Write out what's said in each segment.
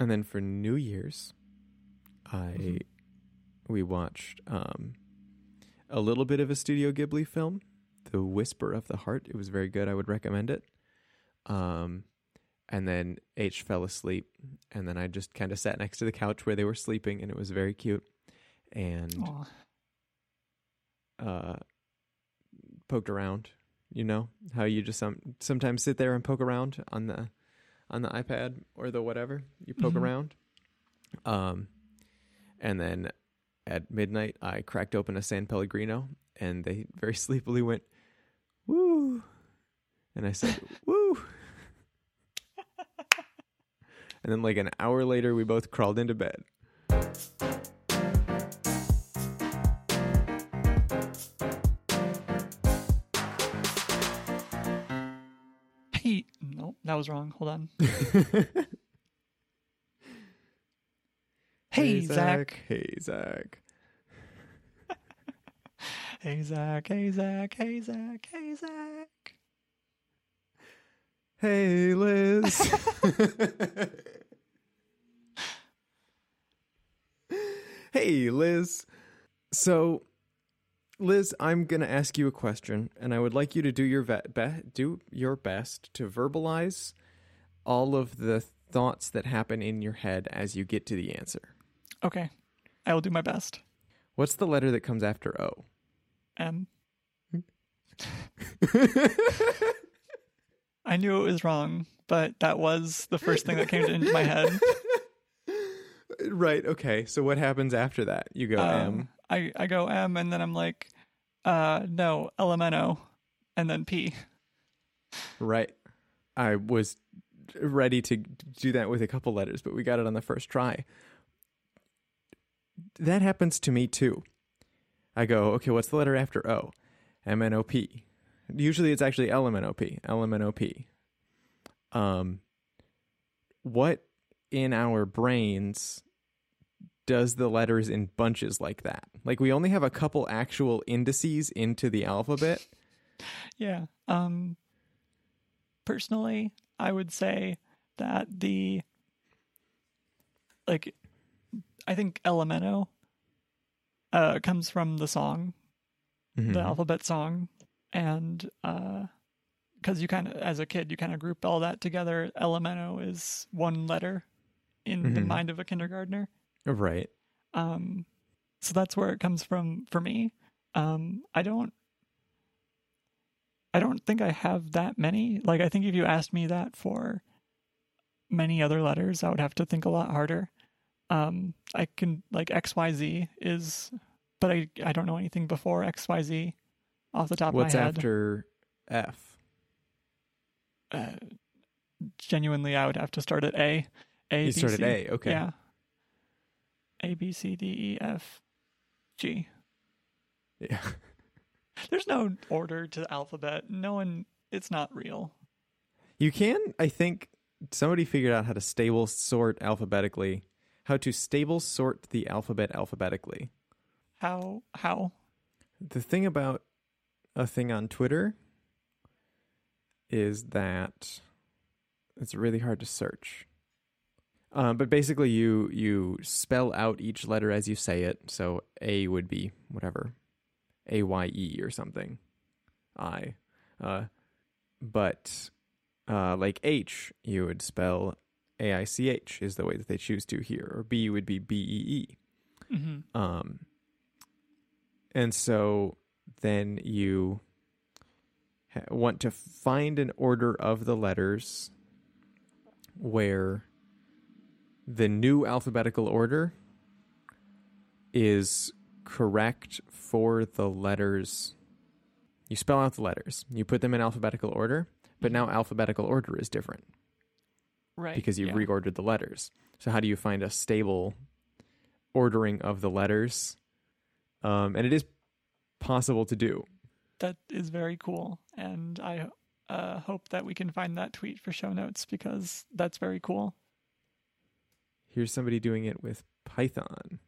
And then for New Year's, I Mhm. we watched um, a little bit of a Studio Ghibli film, The Whisper of the Heart. It was very good. I would recommend it. Um, and then H fell asleep, and then I just kind of sat next to the couch where they were sleeping, and it was very cute. And Aw. uh, poked around. You know how you just some sometimes sit there and poke around on the on the iPad or the whatever you poke Mhm. around. Um, and then at midnight I cracked open a San Pellegrino, and they very sleepily went, "Woo," and I said, "Woo." And then, like an hour later, we both crawled into bed. That was wrong. Hold on. Hey, Zach. Hey, Zach. Hey, Zach. Hey, Zach. Hey, Zach. Hey, Zach. Hey, Liz. hey, Liz. So, Liz, I'm going to ask you a question, and I would like you to do your ve- be- do your best to verbalize all of the thoughts that happen in your head as you get to the answer. Okay, I will do my best. What's the letter that comes after O? M. I knew it was wrong, but that was the first thing that came into my head. right. Okay. So what happens after that? You go Um, M. I, I go M, and then I'm like, uh, no, LMNO, and then P. Right. I was ready to do that with a couple letters, but we got it on the first try. That happens to me too. I go, okay, what's the letter after O? M N O P. Usually it's actually L M N O P. L M N O P. Um, what in our brains does the letters in bunches like that? Like we only have a couple actual indices into the alphabet. Yeah. Um personally, I would say that the like I think LMNO uh comes from the song, the Mhm. alphabet song and uh cuz you kind of as a kid you kind of group all that together. LMNO is one letter in the Mhm. mind of a kindergartner. Right. Um, so that's where it comes from for me. Um, I don't, I don't think I have that many. Like, I think if you asked me that for many other letters, I would have to think a lot harder. Um, I can like X Y Z is, but I I don't know anything before X Y Z off the top What's of my head. What's after F? Uh, genuinely, I would have to start at A. A. You B, started C. A. Okay. Yeah. A B C D E F G. Yeah. There's no order to the alphabet. No one. It's not real. You can, I think, somebody figured out how to stable sort alphabetically, how to stable sort the alphabet alphabetically. How? How? The thing about a thing on Twitter is that it's really hard to search. Um, but basically, you you spell out each letter as you say it. So A would be whatever, A Y E or something, I. Uh, but uh, like H, you would spell A I C H is the way that they choose to here, or B would be B E E. Mm-hmm. Um, and so then you ha- want to find an order of the letters where the new alphabetical order is correct for the letters. You spell out the letters, you put them in alphabetical order, but now alphabetical order is different Right. because you've yeah. reordered the letters. So how do you find a stable ordering of the letters? Um, and it is possible to do. that is very cool, and I uh, hope that we can find that tweet for show notes because that's very cool. Here's somebody doing it with Python.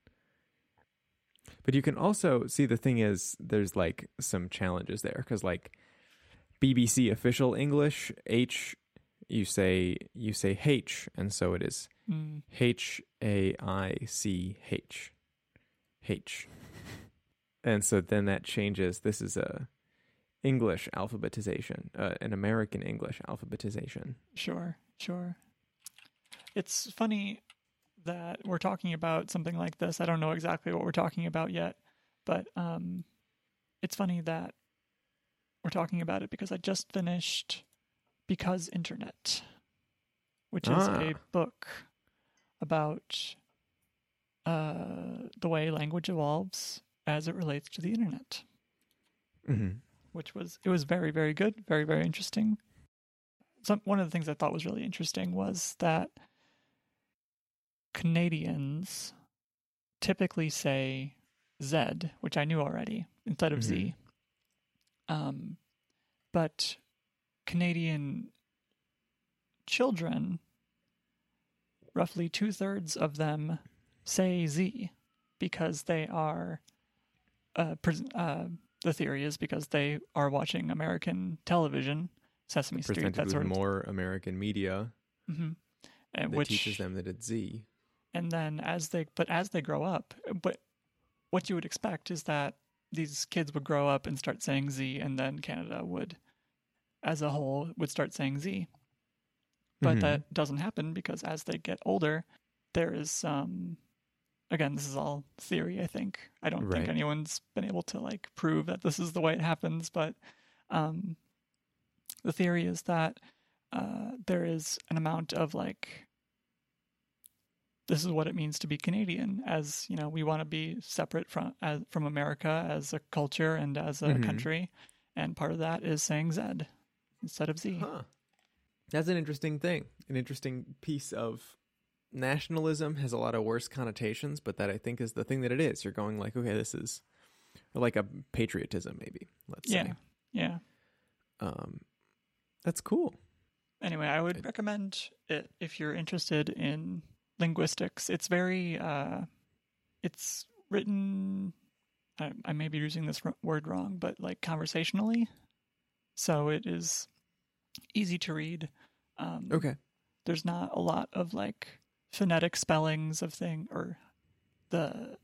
But you can also see the thing is there's like some challenges there because like BBC official English H you say you say H and so it is Mm, H A I C H. H. And so then that changes. This is a English alphabetization, uh, an American English alphabetization. sure, sure. It's funny that we're talking about something like this. I don't know exactly what we're talking about yet, but um, it's funny that we're talking about it because I just finished Because Internet, which is a Ah. book about uh, the way language evolves as it relates to the internet. Mm-hmm. which was it was very very good, very very interesting. Some one of the things I thought was really interesting was that Canadians typically say Z, which I knew already, instead of Z. Um, but Canadian children, roughly two thirds of them say Z because they are. Uh, pres- uh, the theory is because they are watching American television, Sesame Street, that sort of, more American media hmm and that which teaches them that it's Z. and then as they but as they grow up but what you would expect is that these kids would grow up and start saying z and then canada would as a whole would start saying z. But Mhm. that doesn't happen because as they get older there is um again this is all theory i think. I don't think anyone's been able to like prove that this is the way it happens but um the theory is that uh, there is an amount of like this is what it means to be Canadian. As you know, we want to be separate from as, from America as a culture and as a Mhm. country, and part of that is saying Z instead of Z. Huh. That's an interesting thing. An interesting piece of nationalism has a lot of worse connotations, but that I think is the thing that it is. You're going like, okay, this is like a patriotism, maybe. Let's Yeah, say. yeah. Um, that's cool. Anyway, I would It- recommend it if you're interested in linguistics. It's very, uh, it's written. I, I may be using this r- word wrong, but like conversationally, so it is easy to read. Um, Okay. there's not a lot of like phonetic spellings of thing or the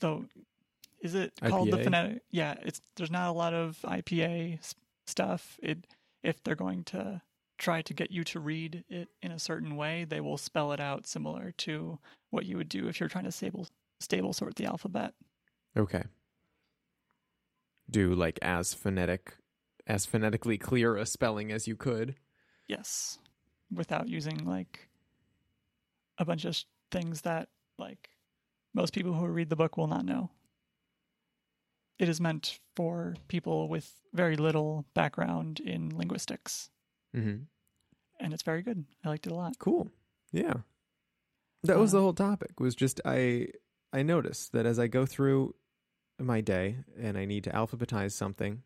the is it called the phonetic yeah it's there's not a lot of ipa stuff it if they're going to try to get you to read it in a certain way they will spell it out similar to what you would do if you're trying to stable stable sort the alphabet Okay. Do like as phonetic, as phonetically clear a spelling as you could. yes without using like a bunch of things that like most people who read the book will not know it is meant for people with very little background in linguistics Mm-hmm. And it's very good i liked it a lot Cool. Yeah. That was the whole topic. Was just I I noticed that as I go through my day and I need to alphabetize something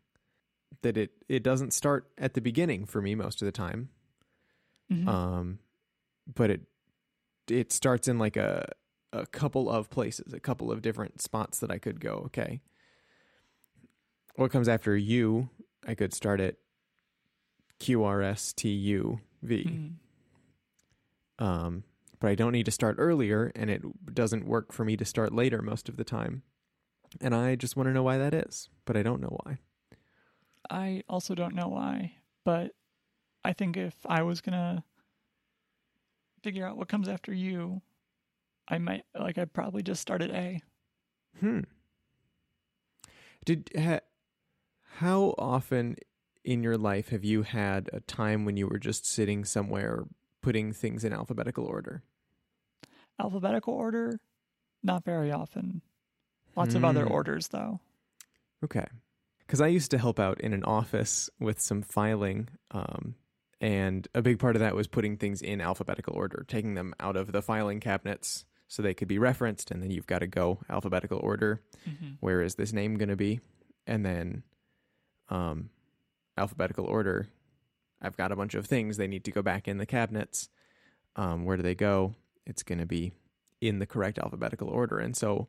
that it it doesn't start at the beginning for me most of the time. Mhm. Um but it it starts in like a a couple of places, a couple of different spots that I could go, okay. What comes after U? I could start at Q R S T U V. Mhm. Um, but I don't need to start earlier, and it doesn't work for me to start later most of the time. And I just want to know why that is, but I don't know why. i also don't know why but i think if i was gonna figure out what comes after you i might like i'd probably just start at a Hmm. Did ha, how often in your life have you had a time when you were just sitting somewhere putting things in alphabetical order? alphabetical order not very often lots of other Hmm. orders though Okay. Because I used to help out in an office with some filing, um, and a big part of that was putting things in alphabetical order, taking them out of the filing cabinets so they could be referenced, and then you've got to go alphabetical order. hmm Where is this name going to be? And then um, alphabetical order. I've got a bunch of things they need to go back in the cabinets. Um, where do they go? It's going to be in the correct alphabetical order. And so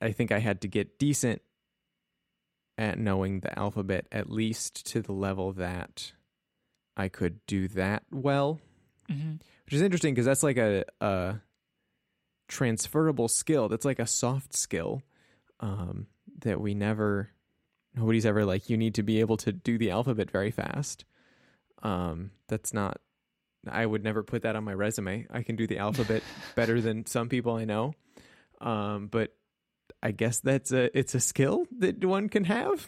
I think I had to get decent at knowing the alphabet at least to the level that I could do that well hmm which is interesting because that's like a, a transferable skill. That's like a soft skill um, that we never, nobody's ever like, you need to be able to do the alphabet very fast. Um, that's not, I would never put that on my resume. I can do the alphabet better than some people I know. Um, but I guess that's a, it's a skill that one can have.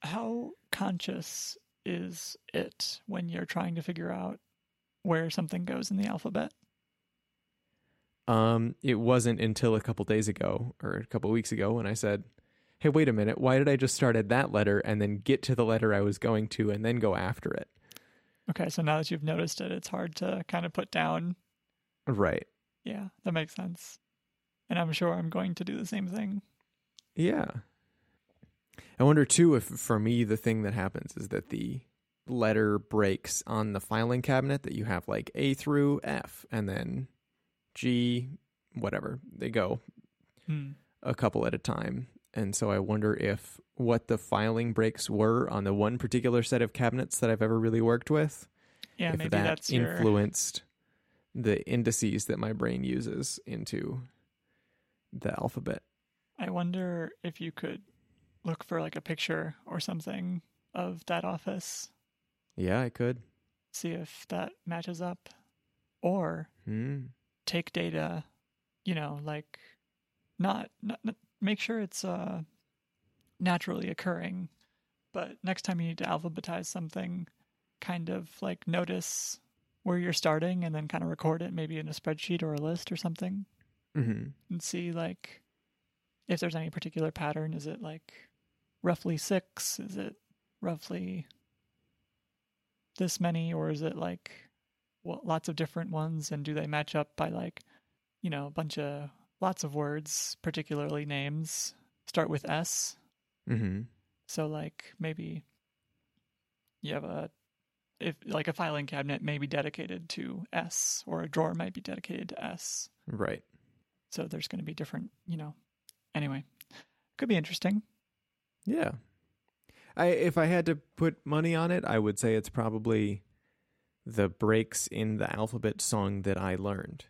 How conscious is it when you're trying to figure out where something goes in the alphabet? Um, it wasn't until a couple days ago or a couple weeks ago when I said, "Hey, wait a minute. Why did I just start at that letter and then get to the letter I was going to and then go after it?" Okay, so now that you've noticed it, it's hard to kind of put down. Right. Yeah, that makes sense. And I'm sure I'm going to do the same thing. Yeah. I wonder too if for me the thing that happens is that the letter breaks on the filing cabinet that you have like A through F and then G whatever. They go Hmm. a couple at a time. And so I wonder if what the filing breaks were on the one particular set of cabinets that I've ever really worked with, Yeah, maybe that that's your. influenced the indices that my brain uses into the alphabet. I wonder if you could look for like a picture or something of that office, Yeah, I could. see if that matches up, or Hmm. take data, you know, like not, not, not make sure it's uh naturally occurring, but next time you need to alphabetize something, kind of like notice where you're starting and then kind of record it maybe in a spreadsheet or a list or something hmm and see like if there's any particular pattern. Is it like roughly six? Is it roughly this many, or is it like well, lots of different ones? And do they match up by like you know a bunch of lots of words, particularly names start with S? hmm So like maybe you have a if like a filing cabinet may be dedicated to S, or a drawer might be dedicated to S. Right. So there's going to be different, you know. Anyway, could be interesting. Yeah. I if I had to put money on it, I would say it's probably the breaks in the alphabet song that I learned.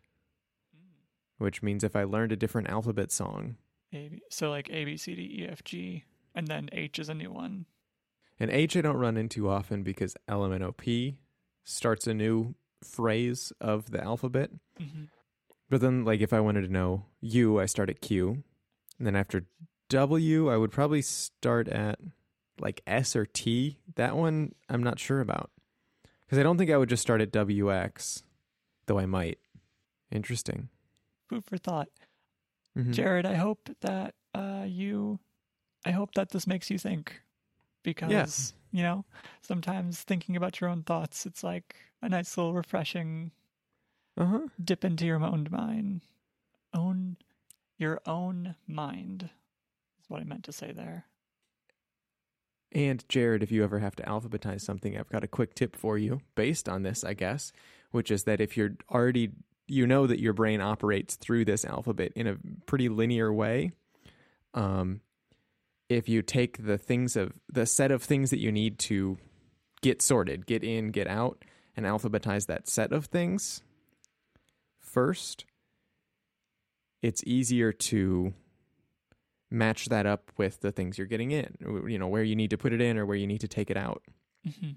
Which means if I learned a different alphabet song, A, B- so like A B C D E F G, and then H is a new one. and H I don't run into often because LMNOP starts a new phrase of the alphabet. Mm-hmm. But then like if I wanted to know U, I start at Q. And then after W, I would probably start at like S or T. That one I'm not sure about. Because I don't think I would just start at WX, though I might. Interesting. Food for thought, Mhm. Jared. I hope that uh, you, I hope that this makes you think, because you know sometimes thinking about your own thoughts, it's like a nice little refreshing Uh-huh. dip into your own mind, own your own mind. Is what I meant to say there. And Jared, if you ever have to alphabetize something, I've got a quick tip for you based on this, I guess, which is that if you're already you know that your brain operates through this alphabet in a pretty linear way. Um if you take the things of the set of things that you need to get sorted, get in, get out, and alphabetize that set of things first, it's easier to match that up with the things you're getting in, you know, where you need to put it in or where you need to take it out, hmm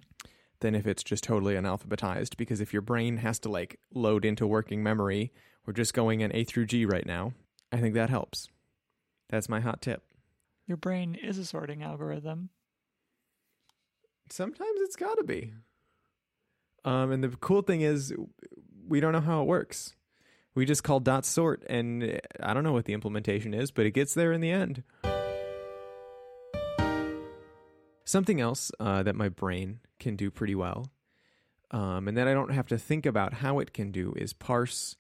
than if it's just totally unalphabetized. Because if your brain has to like load into working memory, we're just going in A through G right now. I think that helps. That's my hot tip. Your brain is a sorting algorithm. Sometimes it's got to be. Um, and the cool thing is, we don't know how it works. We just call dot sort, and uh, I don't know what the implementation is, but it gets there in the end. Something else uh, that my brain can do pretty well, um, and then I don't have to think about how it can do, is parse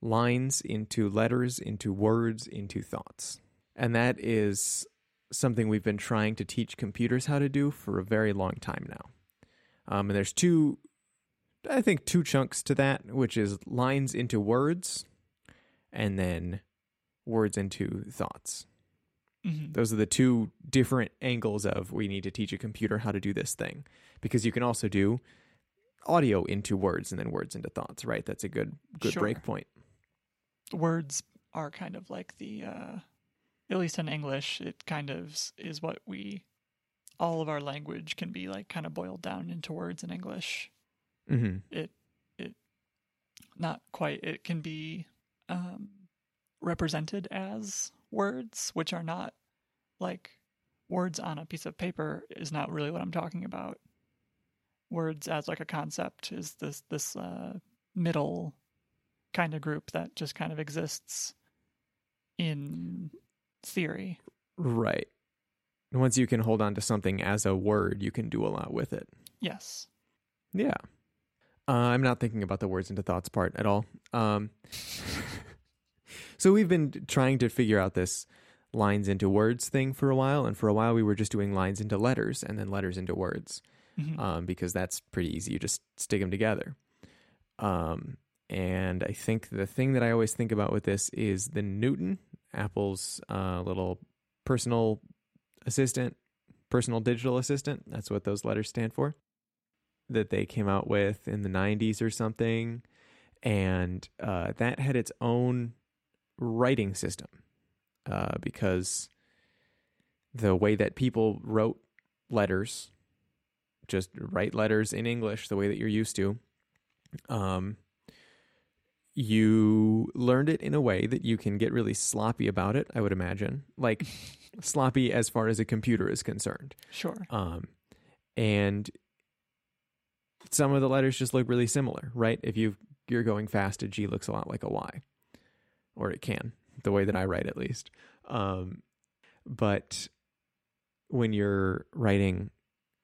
lines into letters, into words, into thoughts. And that is something we've been trying to teach computers how to do for a very long time now. Um, and there's two, I think, two chunks to that, which is lines into words and then words into thoughts. hmm Those are the two different angles of we need to teach a computer how to do this thing. Because you can also do audio into words and then words into thoughts, right? That's a good good Sure. break point. Words are kind of like the, uh, at least in English, it kind of is what we, all of our language can be like kind of boiled down into words in English. hmm it it not quite it can be um represented as words which are not like words on a piece of paper is not really what i'm talking about words as like a concept is this this uh middle kind of group that just kind of exists in theory Right. And Once you can hold on to something as a word, you can do a lot with it. yes Yeah. Uh, I'm not thinking about the words into thoughts part at all. Um, so we've been trying to figure out this lines into words thing for a while, and for a while we were just doing lines into letters and then letters into words Mhm. um, because that's pretty easy. You just stick them together. Um, and I think the thing that I always think about with this is the Newton, Apple's uh, little personal assistant, personal digital assistant. That's what those letters stand for. That they came out with in the 90s or something. And uh, that had its own writing system uh, because the way that people wrote letters, just write letters in English the way that you're used to, um, you learned it in a way that you can get really sloppy about it, I would imagine. Like sloppy as far as a computer is concerned. sure Um, and some of the letters just look really similar, right? If you you're going fast, a G looks a lot like a Y, or it can, the way that I write at least. Um, but when you're writing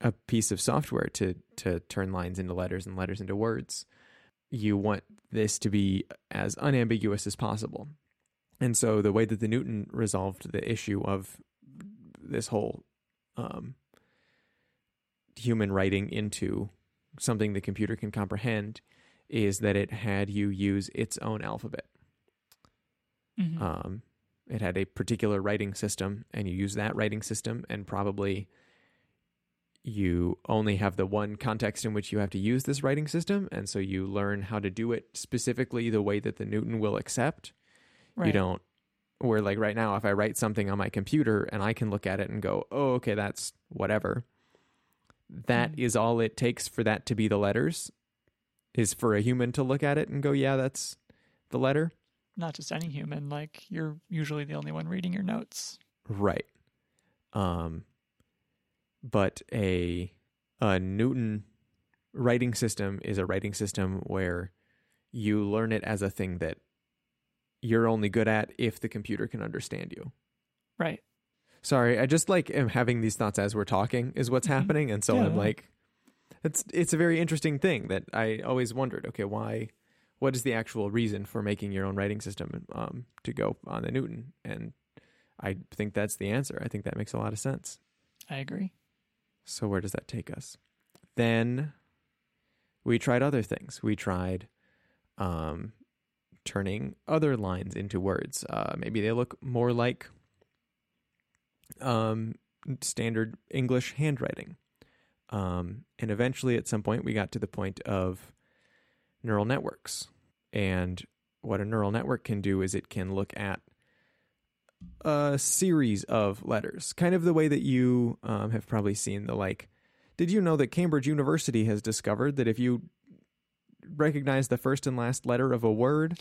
a piece of software to to turn lines into letters and letters into words, you want this to be as unambiguous as possible. And so the way that the Newton resolved the issue of this whole um, human writing into something the computer can comprehend is that it had you use its own alphabet. Mhm. Um, it had a particular writing system, and you use that writing system, and probably you only have the one context in which you have to use this writing system, and so you learn how to do it specifically the way that the Newton will accept. You don't. Where like right now, if I write something on my computer and I can look at it and go, "Oh, okay, that's whatever." That Mm. is all it takes for that to be the letters. Is for a human to look at it and go, "Yeah, that's the letter." not just any human like you're usually the only one reading your notes Right. Um but a a Newton writing system is a writing system where you learn it as a thing that you're only good at if the computer can understand you. right Sorry, I just like am having these thoughts as we're talking is what's Mhm. happening and so Yeah, I'm like it's it's a very interesting thing that I always wondered, okay, why what is the actual reason for making your own writing system um to go on the Newton? And I think that's the answer. I think that makes a lot of sense. i agree So where does that take us? Then we tried other things. We tried um, turning other lines into words. Uh, maybe they look more like um, standard English handwriting. Um, and eventually, at some point, we got to the point of neural networks. And what a neural network can do is it can look at a series of letters, kind of the way that you um, have probably seen the like. Did you know that Cambridge University has discovered that if you recognize the first and last letter of a word,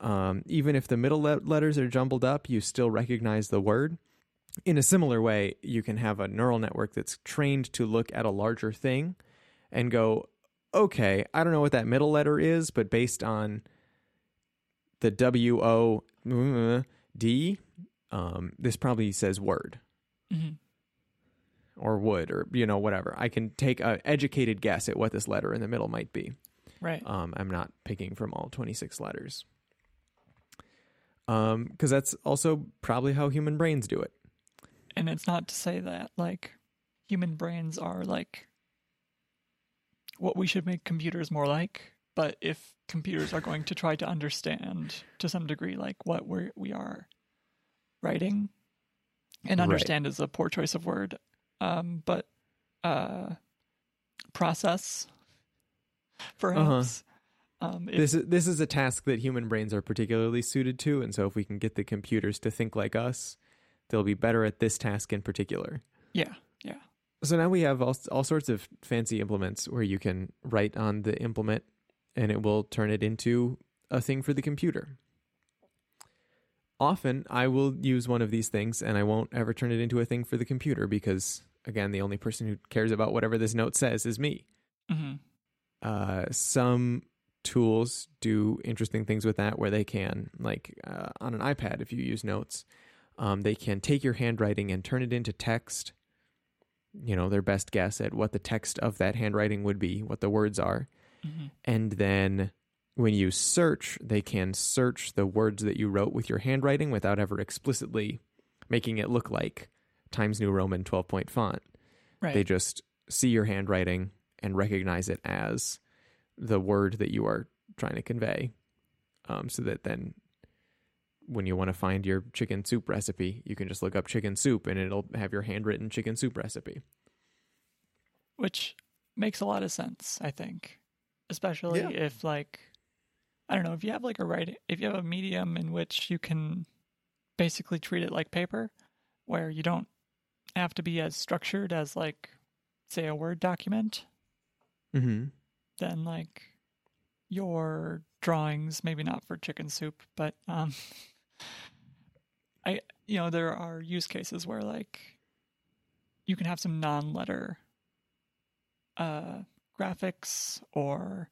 um, even if the middle le- letters are jumbled up, you still recognize the word? In a similar way, you can have a neural network that's trained to look at a larger thing and go, okay, I don't know what that middle letter is, but based on the W O D, um, this probably says word hmm or would or you know whatever. I can take a educated guess at what this letter in the middle might be. right Um, I'm not picking from all 26 letters. Um, because that's also probably how human brains do it. and it's not to say that like human brains are like what we should make computers more like but if computers are going to try to understand to some degree like what we're we are writing and Right. understand is a poor choice of word um but uh process perhaps. Um, if, This is this is a task that human brains are particularly suited to, and so if we can get the computers to think like us, they'll be better at this task in particular. yeah, yeah. So now we have all, all sorts of fancy implements where you can write on the implement and it will turn it into a thing for the computer. Often I will use one of these things and I won't ever turn it into a thing for the computer because, again, the only person who cares about whatever this note says is me. hmm Uh, some tools do interesting things with that where they can, like uh, on an iPad, if you use notes, um, they can take your handwriting and turn it into text. You know, their best guess at what the text of that handwriting would be, what the words are. hmm And then when you search, they can search the words that you wrote with your handwriting without ever explicitly making it look like Times New Roman 12 point font Right. they just see your handwriting and recognize it as the word that you are trying to convey um, so that then when you want to find your chicken soup recipe you can just look up chicken soup and it'll have your handwritten chicken soup recipe which makes a lot of sense i think especially Yeah. if like i don't know if you have like a writing if you have a medium in which you can basically treat it like paper where you don't have to be as structured as like say a word document mm-hmm. then like your drawings maybe not for chicken soup but um i you know there are use cases where like you can have some non-letter uh graphics or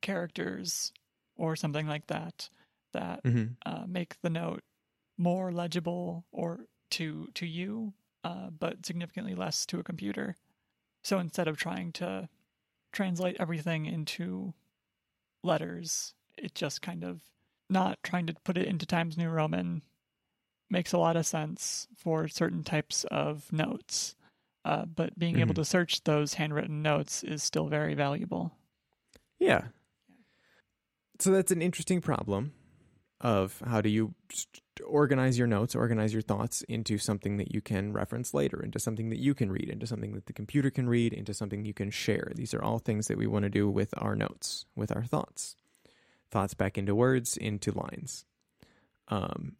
characters or something like that that Mm-hmm. uh, make the note more legible or to to you, uh, but significantly less to a computer. So instead of trying to translate everything into letters, it just kind of not trying to put it into Times New Roman makes a lot of sense for certain types of notes. Uh, but being able Mhm. to search those handwritten notes is still very valuable. yeah so that's an interesting problem of how do you organize your notes organize your thoughts into something that you can reference later into something that you can read into something that the computer can read into something you can share. These are all things that we want to do with our notes with our thoughts. Thoughts back into words into lines. Um,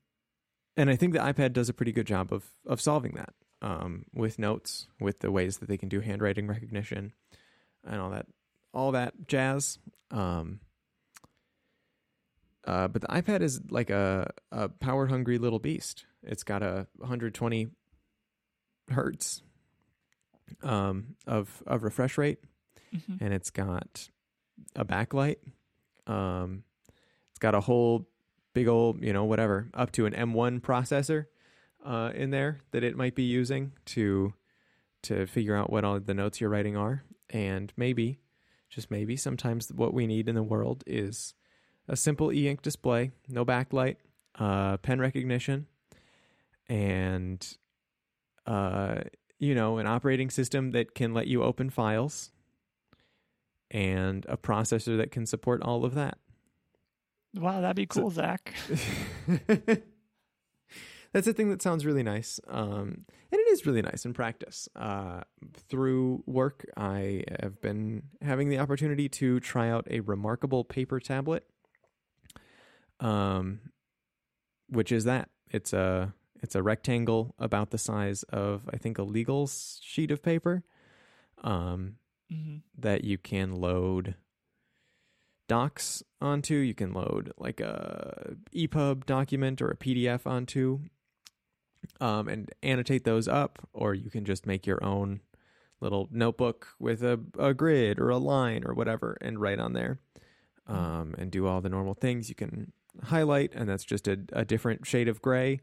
and i think the ipad does a pretty good job of of solving that um, with notes with the ways that they can do handwriting recognition and all that all that jazz. Um, uh, but the iPad is like a, a power hungry little beast. It's got a 120 hertz um, of of refresh rate, Mhm. and it's got a backlight. Um, it's got a whole big old, you know, whatever, up to an M1 processor uh, in there that it might be using to to figure out what all the notes you're writing are, and maybe, just maybe, sometimes what we need in the world is a simple e-ink display, no backlight, uh, pen recognition, and uh, you know, an operating system that can let you open files, and a processor that can support all of that. Wow, that'd be So- cool, Zach. That's a thing that sounds really nice, um, and it is really nice in practice. Uh, through work, I have been having the opportunity to try out a reMarkable paper tablet, um, which is that it's a it's a rectangle about the size of I think a legal sheet of paper, um, hmm that you can load docs onto. You can load like a EPUB document or a PDF onto, um, and annotate those up, or you can just make your own little notebook with a, a grid or a line or whatever and write on there, um, and do all the normal things. You can highlight, and that's just a, a different shade of gray.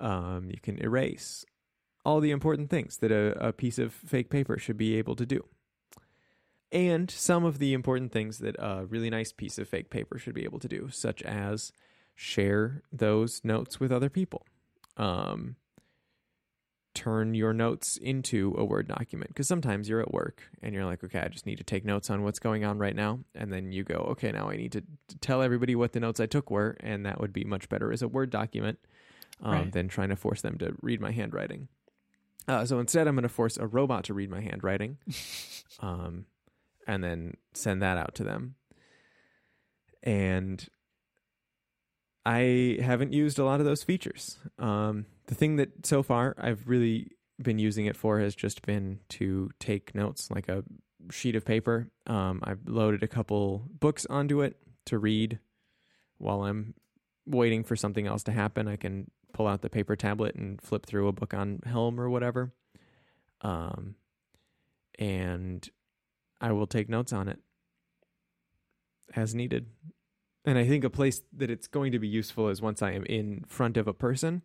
Um, you can erase all the important things that a, a piece of fake paper should be able to do and some of the important things that a really nice piece of fake paper should be able to do, such as share those notes with other people. Um, turn your notes into a Word document because sometimes you're at work and you're like, okay, I just need to take notes on what's going on right now. And then you go, okay, now I need to, to tell everybody what the notes I took were. And that would be much better as a Word document um, Right. than trying to force them to read my handwriting. Uh, so instead, I'm going to force a robot to read my handwriting. um, and then send that out to them. And I haven't used a lot of those features. Um, the thing that so far I've really been using it for has just been to take notes, like a sheet of paper. Um, I've loaded a couple books onto it to read while I'm waiting for something else to happen. I can pull out the paper tablet and flip through a book on Helm or whatever. Um, and I will take notes on it as needed. And I think a place that it's going to be useful is once I am in front of a person.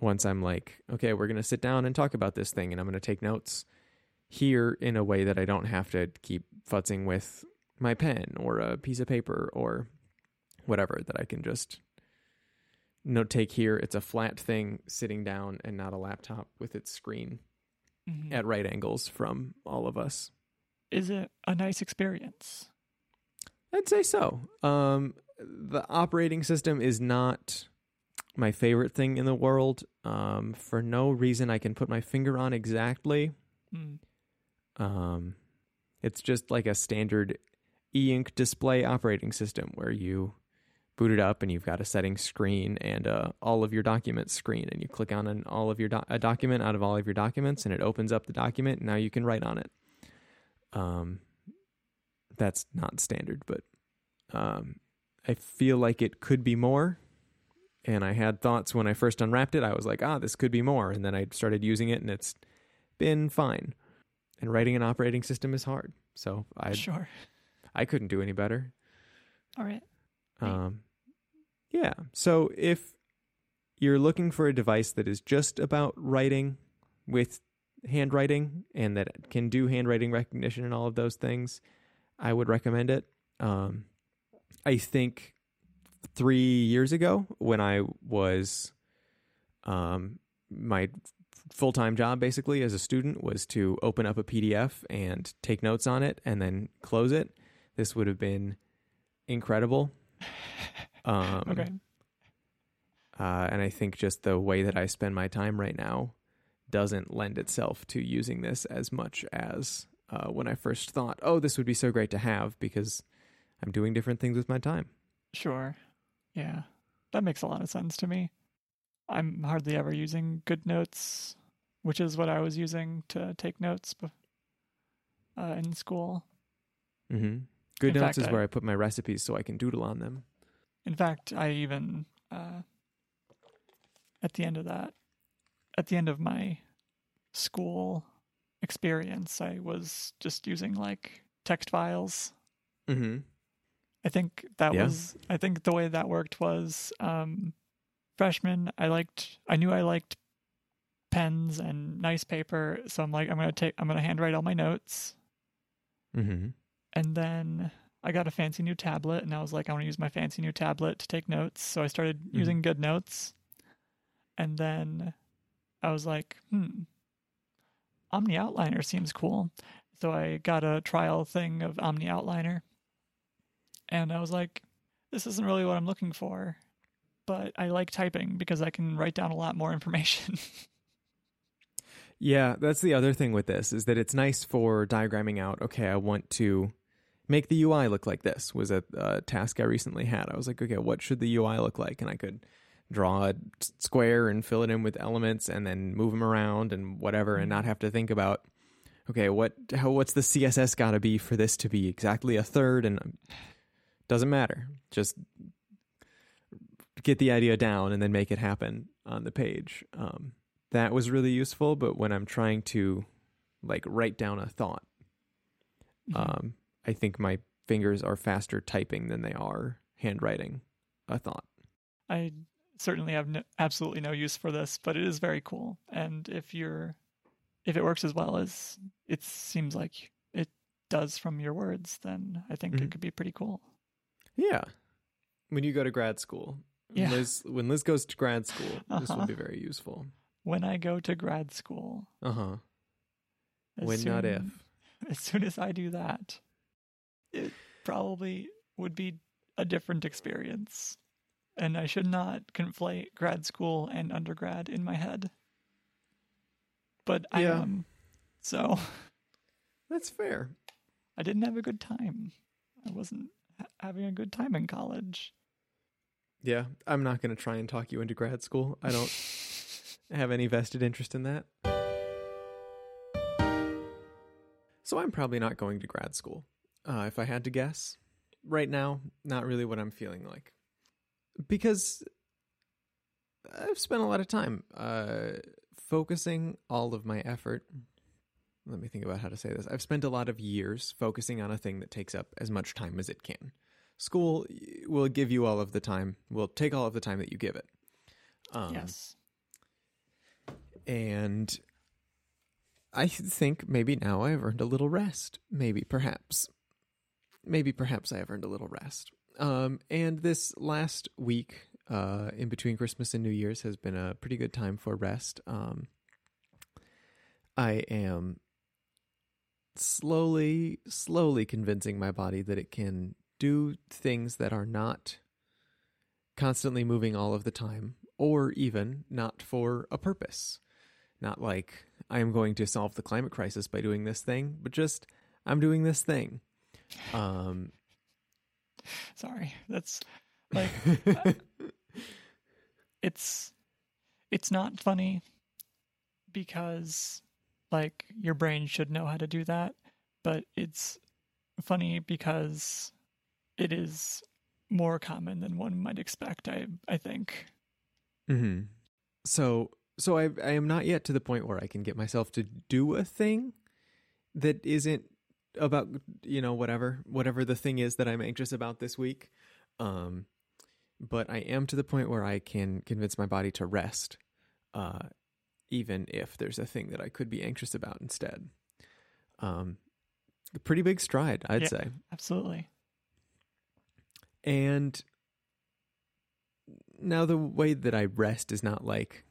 Once I'm like, okay, we're going to sit down and talk about this thing, and I'm going to take notes here in a way that I don't have to keep futzing with my pen or a piece of paper or whatever, that I can just note take here. It's a flat thing sitting down and not a laptop with its screen Mhm. at right angles from all of us. Is it a nice experience? I'd say so. Um, the operating system is not my favorite thing in the world. Um, for no reason I can put my finger on exactly. Mm. Um, it's just like a standard e-ink display operating system where you boot it up and you've got a settings screen and uh, all of your documents screen, and you click on an, all of your do- a document out of all of your documents, and it opens up the document. And now you can write on it. Um, that's not standard, but um, I feel like it could be more. And I had thoughts when I first unwrapped it. I was like, ah, this could be more. And then I started using it, and it's been fine. And writing an operating system is hard, so I Sure. I couldn't do any better. All right. Um, yeah. So if you're looking for a device that is just about writing with handwriting and that can do handwriting recognition and all of those things, I would recommend it. Um, I think three years ago when I was, um, my full time job basically as a student was to open up a PDF and take notes on it and then close it. This would have been incredible. Um, okay. uh, and I think just the way that I spend my time right now doesn't lend itself to using this as much as uh, when I first thought, oh, this would be so great to have because I'm doing different things with my time. Sure. Yeah. That makes a lot of sense to me. I'm hardly ever using GoodNotes, which is what I was using to take notes uh, in school. Mm-hmm. Good In Notes fact, is I- where I put my recipes so I can doodle on them. In fact, I even uh, at the end of that, at the end of my school experience, I was just using like text files. Mm-hmm. I think that Yeah. was. I think the way that worked was um, freshman. I liked. I knew I liked pens and nice paper, so I'm like, I'm gonna take. I'm gonna handwrite all my notes, Mm-hmm. and then I got a fancy new tablet, and I was like, I want to use my fancy new tablet to take notes. So I started Mhm. using GoodNotes, and then I was like, hmm, OmniOutliner seems cool. So I got a trial thing of OmniOutliner, and I was like, this isn't really what I'm looking for, but I like typing because I can write down a lot more information. Yeah, that's the other thing with this is that it's nice for diagramming out. Okay, I want to make the UI look like this. Was a, a task I recently had. I was like, okay, what should the UI look like? And I could draw a square and fill it in with elements, and then move them around and whatever, and mm-hmm. not have to think about. Okay, what how what's the CSS got to be for this to be exactly a third? And doesn't matter. Just get the idea down and then make it happen on the page. Um, that was really useful. But when I'm trying to like write down a thought, um, I think my fingers are faster typing than they are handwriting a thought. I certainly have no, absolutely no use for this, but it is very cool. And if you're, if it works as well as it seems like it does from your words, then I think Mhm. it could be pretty cool. Yeah. When you go to grad school, Yeah. Liz, when Liz goes to grad school, this Uh-huh. will be very useful. When I go to grad school, Uh huh. as When not if. As soon as I do that, it probably would be a different experience. And I should not conflate grad school and undergrad in my head. But I Yeah. am. So That's fair. I didn't have a good time. I wasn't ha- having a good time in college. Yeah, I'm not going to try and talk you into grad school. I don't have any vested interest in that. So I'm probably not going to grad school. Uh, if I had to guess, right now, not really what I'm feeling like. Because I've spent a lot of time uh, focusing all of my effort. Let me think about how to say this. I've spent a lot of years focusing on a thing that takes up as much time as it can. School will give you all of the time, will take all of the time that you give it. Um, yes. And I think maybe now I have earned a little rest. Maybe, perhaps. Maybe, perhaps I have earned a little rest. Um, and this last week, uh, in between Christmas and New Year's, has been a pretty good time for rest. Um, I am slowly, slowly convincing my body that it can do things that are not constantly moving all of the time, or even not for a purpose. Not like I am going to solve the climate crisis by doing this thing, but just I'm doing this thing. Um, Sorry. That's like it's it's not funny because like your brain should know how to do that, but it's funny because it is more common than one might expect, I I think. hmm So, so I I am not yet to the point where I can get myself to do a thing that isn't about you know whatever whatever the thing is that I'm anxious about this week. Um, but I am to the point where I can convince my body to rest, uh, even if there's a thing that I could be anxious about instead. Um, a pretty big stride, I'd Yeah. say. Absolutely. And now the way that I rest is not like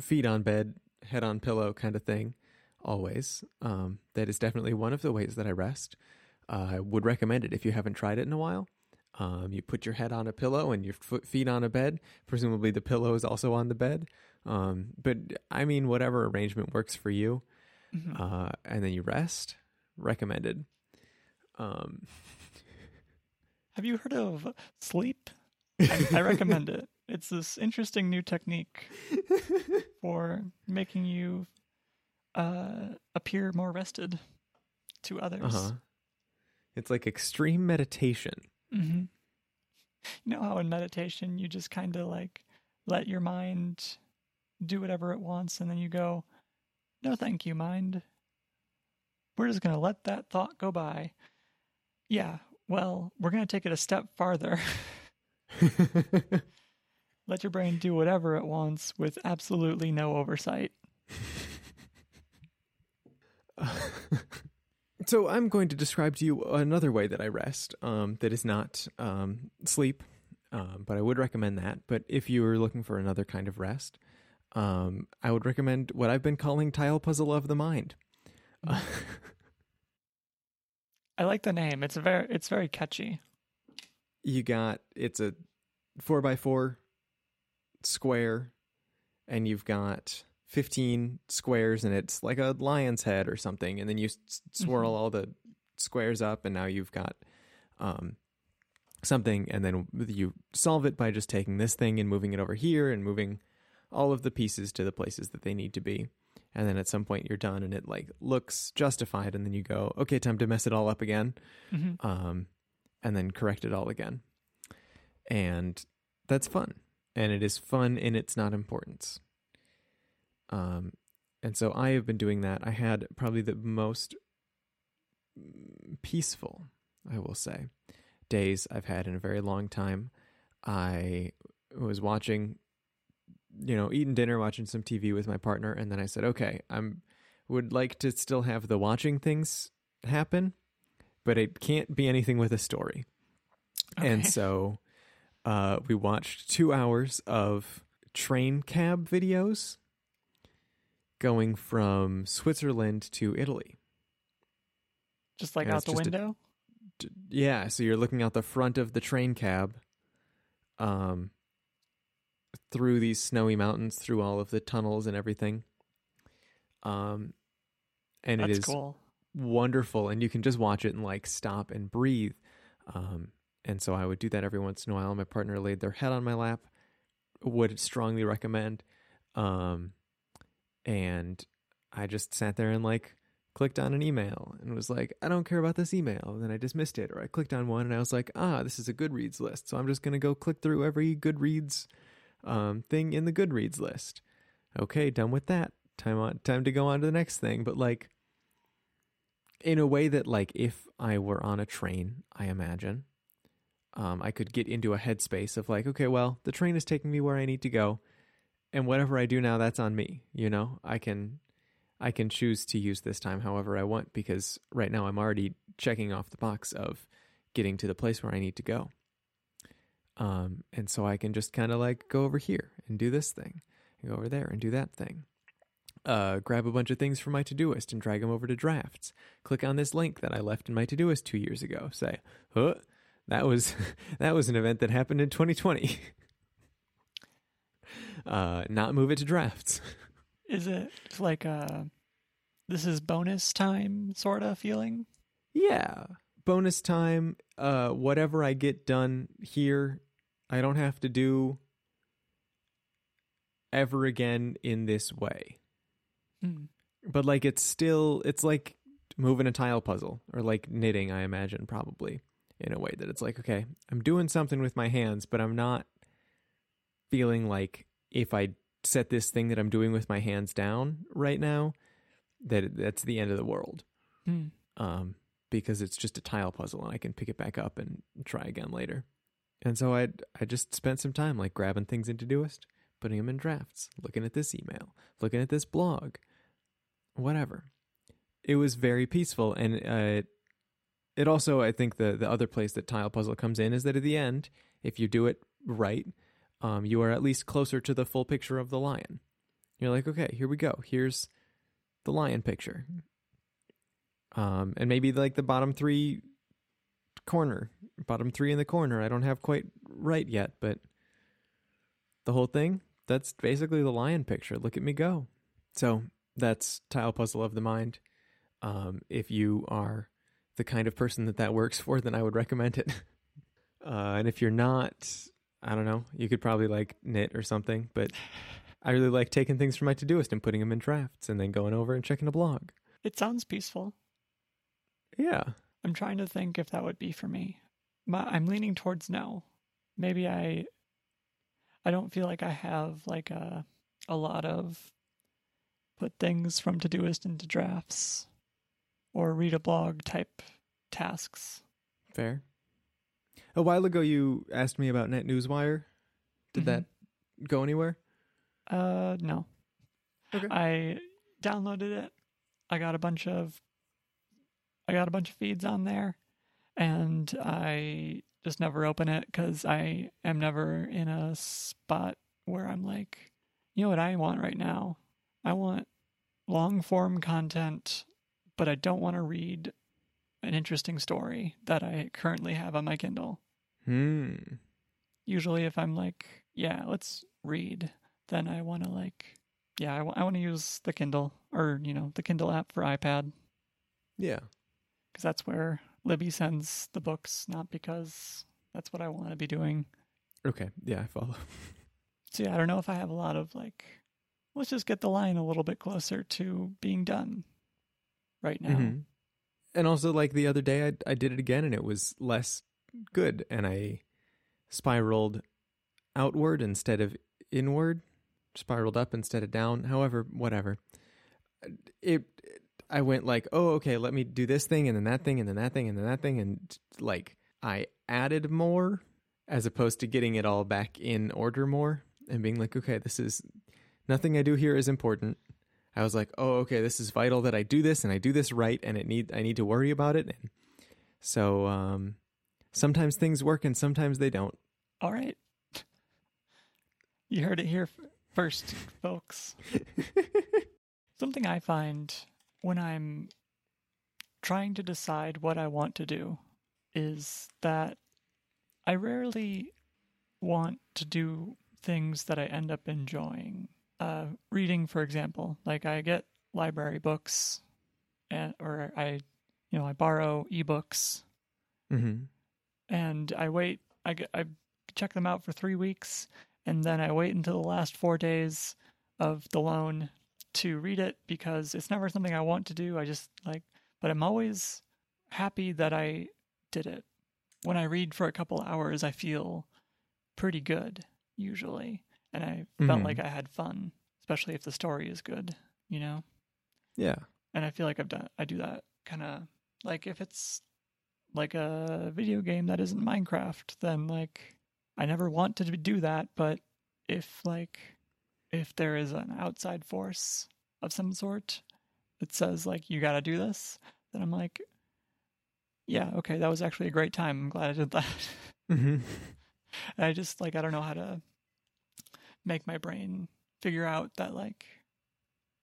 feet on bed, head on pillow kind of thing. Always. Um, that is definitely one of the ways that I rest. Uh, I would recommend it if you haven't tried it in a while. Um, you put your head on a pillow and your foot, feet on a bed. Presumably the pillow is also on the bed. Um, but I mean, whatever arrangement works for you. Mhm. Uh, and then you rest. Recommended. Um, Have you heard of sleep? I, I recommend it. It's this interesting new technique for making you uh, appear more rested to others. Uh-huh. It's like extreme meditation. Hmm You know how in meditation you just kind of like let your mind do whatever it wants, and then you go, "No, thank you, mind. We're just gonna let that thought go by." Yeah, well, we're gonna take it a step farther. let your brain do whatever it wants with absolutely no oversight. so I'm going to describe to you another way that I rest um, that is not um, sleep, um, but I would recommend that. But if you are looking for another kind of rest, um, I would recommend what I've been calling tile puzzle of the mind. Uh, I like the name. It's very it's very catchy. you got it's a four by four square, and you've got 15 squares, and it's like a lion's head or something. And then you s- swirl all the squares up, and now you've got um, something. And then you solve it by just taking this thing and moving it over here and moving all of the pieces to the places that they need to be. And then at some point you're done, and it like looks justified. And then you go, okay, time to mess it all up again hmm um, and then correct it all again. And that's fun. And it is fun in its not importance. Um, and so I have been doing that. I had probably the most peaceful, I will say, days I've had in a very long time. I was watching, you know, eating dinner, watching some TV with my partner, and then I said, okay, I'm would like to still have the watching things happen, but it can't be anything with a story. And so uh, we watched two hours of train cab videos going from Switzerland to Italy. Just like and out the a- window. Yeah, so you're looking out the front of the train cab um, through these snowy mountains, through all of the tunnels and everything. Um, and it That's is cool. wonderful and you can just watch it and like stop and breathe um, and so i would do that every once in a while my partner laid their head on my lap would strongly recommend um, and i just sat there and like clicked on an email and was like i don't care about this email. And then i dismissed it or i clicked on one and i was like ah this is a goodreads list so i'm just going to go click through every goodreads um, thing in the goodreads list. Okay done with that. Time on time to go on to the next thing but like in a way that like if i were on a train i imagine um, i could get into a headspace of like okay well the train is taking me where i need to go and whatever i do now that's on me you know i can i can choose to use this time however i want because right now i'm already checking off the box of getting to the place where i need to go um, and so i can just kind of like go over here and do this thing and go over there and do that thing uh, grab a bunch of things from my To Todoist and drag them over to drafts. Click on this link that I left in my To Todoist two years ago. Say, huh, that was that was an event that happened in 2020. uh, not move it to drafts. Is it like a this is bonus time sort of feeling? Yeah, bonus time. Uh, whatever I get done here, I don't have to do ever again in this way. Hmm. but like it's still it's like moving a tile puzzle or like knitting i imagine probably in a way that it's like okay i'm doing something with my hands but i'm not feeling like if i set this thing that i'm doing with my hands down right now that that's the end of the world Hmm. um because it's just a tile puzzle and i can pick it back up and try again later and so i i just spent some time like grabbing things into Todoist putting them in drafts looking at this email looking at this blog whatever. It was very peaceful, and uh, it also, I think, the the other place that tile puzzle comes in is that at the end, if you do it right, um, you are at least closer to the full picture of the lion. You're like, okay, here we go. Here's the lion picture, um, and maybe like the bottom three corner, bottom three in the corner. I don't have quite right yet, but the whole thing. That's basically the lion picture. Look at me go. So that's tile puzzle of the mind. Um, if you are the kind of person that that works for, then I would recommend it. uh, and if you're not, I don't know, you could probably like knit or something. But I really like taking things from my To Todoist and putting them in drafts, and then going over and checking a blog. It sounds peaceful. Yeah, I'm trying to think if that would be for me. My, I'm leaning towards no. Maybe I I don't feel like I have like a a lot of put things from To Todoist into drafts or read a blog type tasks. fair. A while ago, you asked me about NetNewsWire. Did Mhm. that go anywhere? Uh no. Okay. I downloaded it. I got a bunch of I got a bunch of feeds on there and I just never open it cuz I am never in a spot where I'm like, you know what I want right now? I want long form content, but I don't want to read an interesting story that I currently have on my Kindle. Hmm. Usually if I'm like, yeah, let's read, then I want to like yeah, I want to use the Kindle or, you know, the Kindle app for iPad Yeah. because that's where Libby sends the books, not because that's what I want to be doing. Okay. Yeah, I follow. So yeah, I don't know if I have a lot of like, let's just get the line a little bit closer to being done right now. Mhm. And also, like the other day, I I did it again, and it was less good, and I spiraled outward instead of inward, spiraled up instead of down. However, whatever. It. I went like, oh, okay, let me do this thing, and then that thing, and then that thing, and then that thing, and like I added more as opposed to getting it all back in order more and being like, okay, this is nothing I do here is important. I was like, oh, okay, this is vital that I do this and I do this right, and it need I need to worry about it. And so um, sometimes things work and sometimes they don't. All right. You heard it here first, folks. Something I find when I'm trying to decide what I want to do is that I rarely want to do things that I end up enjoying. Uh, reading, for example, like I get library books and or I, you know, I borrow ebooks Mm-hmm. and I wait. I get, I check them out for three weeks, and then I wait until the last four days of the loan to read it because it's never something I want to do. I just like, but I'm always happy that I did it. When I read for a couple hours, I feel pretty good usually, and I felt Mhm. like I had fun, especially if the story is good. You know Yeah. and I feel like I've done I do that kind of like if it's like a video game that isn't Minecraft, then like I never want to do that, but if like if there is an outside force of some sort that says like you got to do this, then I'm like yeah, okay, that was actually a great time. I'm glad I did that. Mm-hmm. And I just like I don't know how to make my brain figure out that like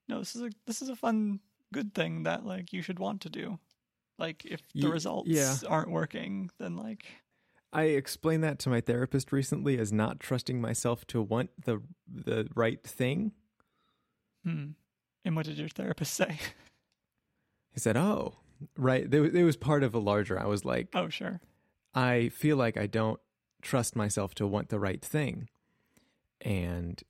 no, this is a this is a fun good thing that like you should want to do. Like if the Ye- results yeah. aren't working, then like I explained that to my therapist recently as not trusting myself to want the the right thing. hmm. And what did your therapist say? He said, "Oh, right." It was part of a larger. I was like, oh, sure. I feel like I don't trust myself to want the right thing. And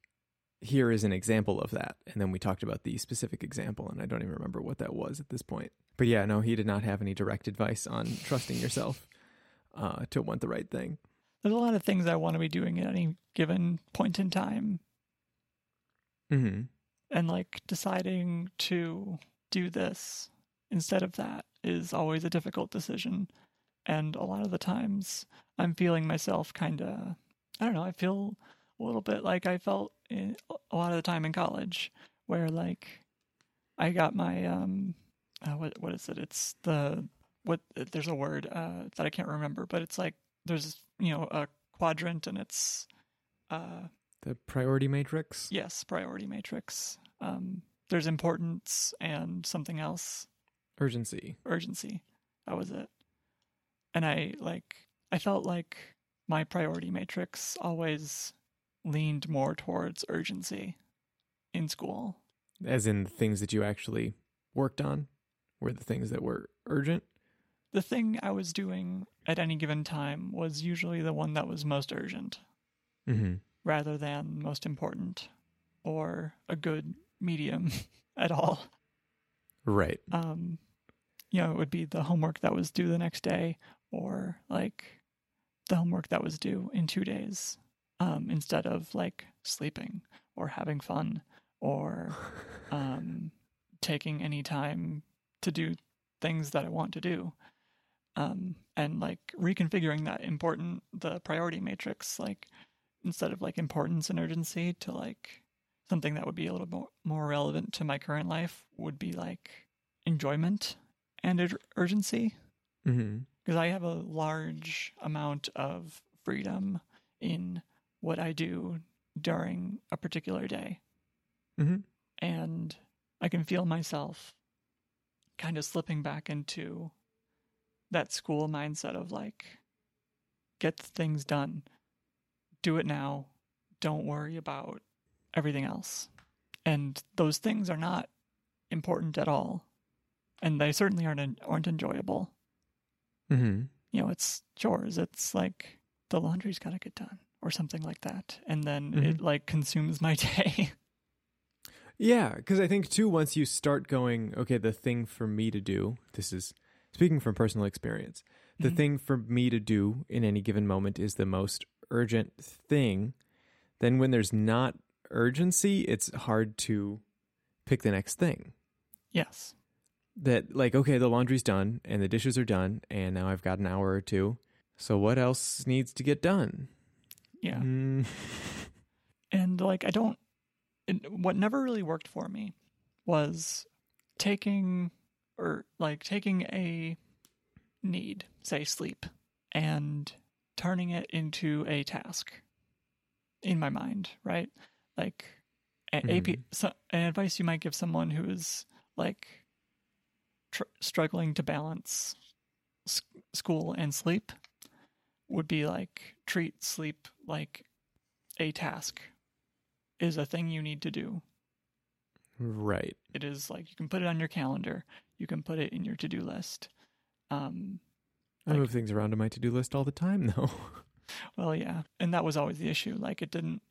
here is an example of that. And then we talked about the specific example, and I don't even remember what that was at this point. But yeah, no, he did not have any direct advice on trusting yourself uh, to want the right thing. There's a lot of things I want to be doing at any given point in time, Mm-hmm. and like deciding to do this instead of that is always a difficult decision. And a lot of the times I'm feeling myself kind of, I don't know, I feel a little bit like I felt in, a lot of the time in college where like I got my, um, uh, what, what is it? It's the, what, there's a word, uh, that I can't remember, but it's like, there's, you know, a quadrant and it's, uh, The priority matrix. Yes, priority matrix. Um, there's importance and something else, Urgency. urgency. That was it. And I like, I felt like my priority matrix always leaned more towards urgency in school. As in the things that you actually worked on were the things that were urgent. The thing I was doing at any given time was usually the one that was most urgent Mm-hmm. rather than most important or a good medium at all. Right. um, you know, it would be the homework that was due the next day or like the homework that was due in two days um, instead of like sleeping or having fun or um, taking any time to do things that I want to do. Um, and like reconfiguring that important, the priority matrix, like instead of like importance and urgency to like something that would be a little more, more relevant to my current life would be like enjoyment and ur- urgency mm-hmm. because I have a large amount of freedom in what I do during a particular day. Mm-hmm. And I can feel myself kind of slipping back into that school mindset of like, get things done, do it now, don't worry about everything else. And those things are not important at all. And they certainly aren't aren't enjoyable Mm-hmm. you know, it's chores. It's like the laundry's got to get done or something like that. And then Mhm. it like consumes my day. Yeah, because I think too, once you start going, okay, the thing for me to do, this is speaking from personal experience, the Mhm. thing for me to do in any given moment is the most urgent thing. Then when there's not urgency, it's hard to pick the next thing. yes. That, like, okay, the laundry's done and the dishes are done, and now I've got an hour or two. So what else needs to get done? Yeah. Mm. And like, I don't, it, what never really worked for me was taking or like taking a need, say sleep, and turning it into a task in my mind, right? Like, a, AP, Mhm. so, an advice you might give someone who is like tr- struggling to balance school and sleep would be like treat sleep like a task is a thing you need to do. right. It is like you can put it on your calendar. You can put it in your to do list. Um, I move things around on my to do list all the time, though. well, yeah, and that was always the issue. Like it didn't,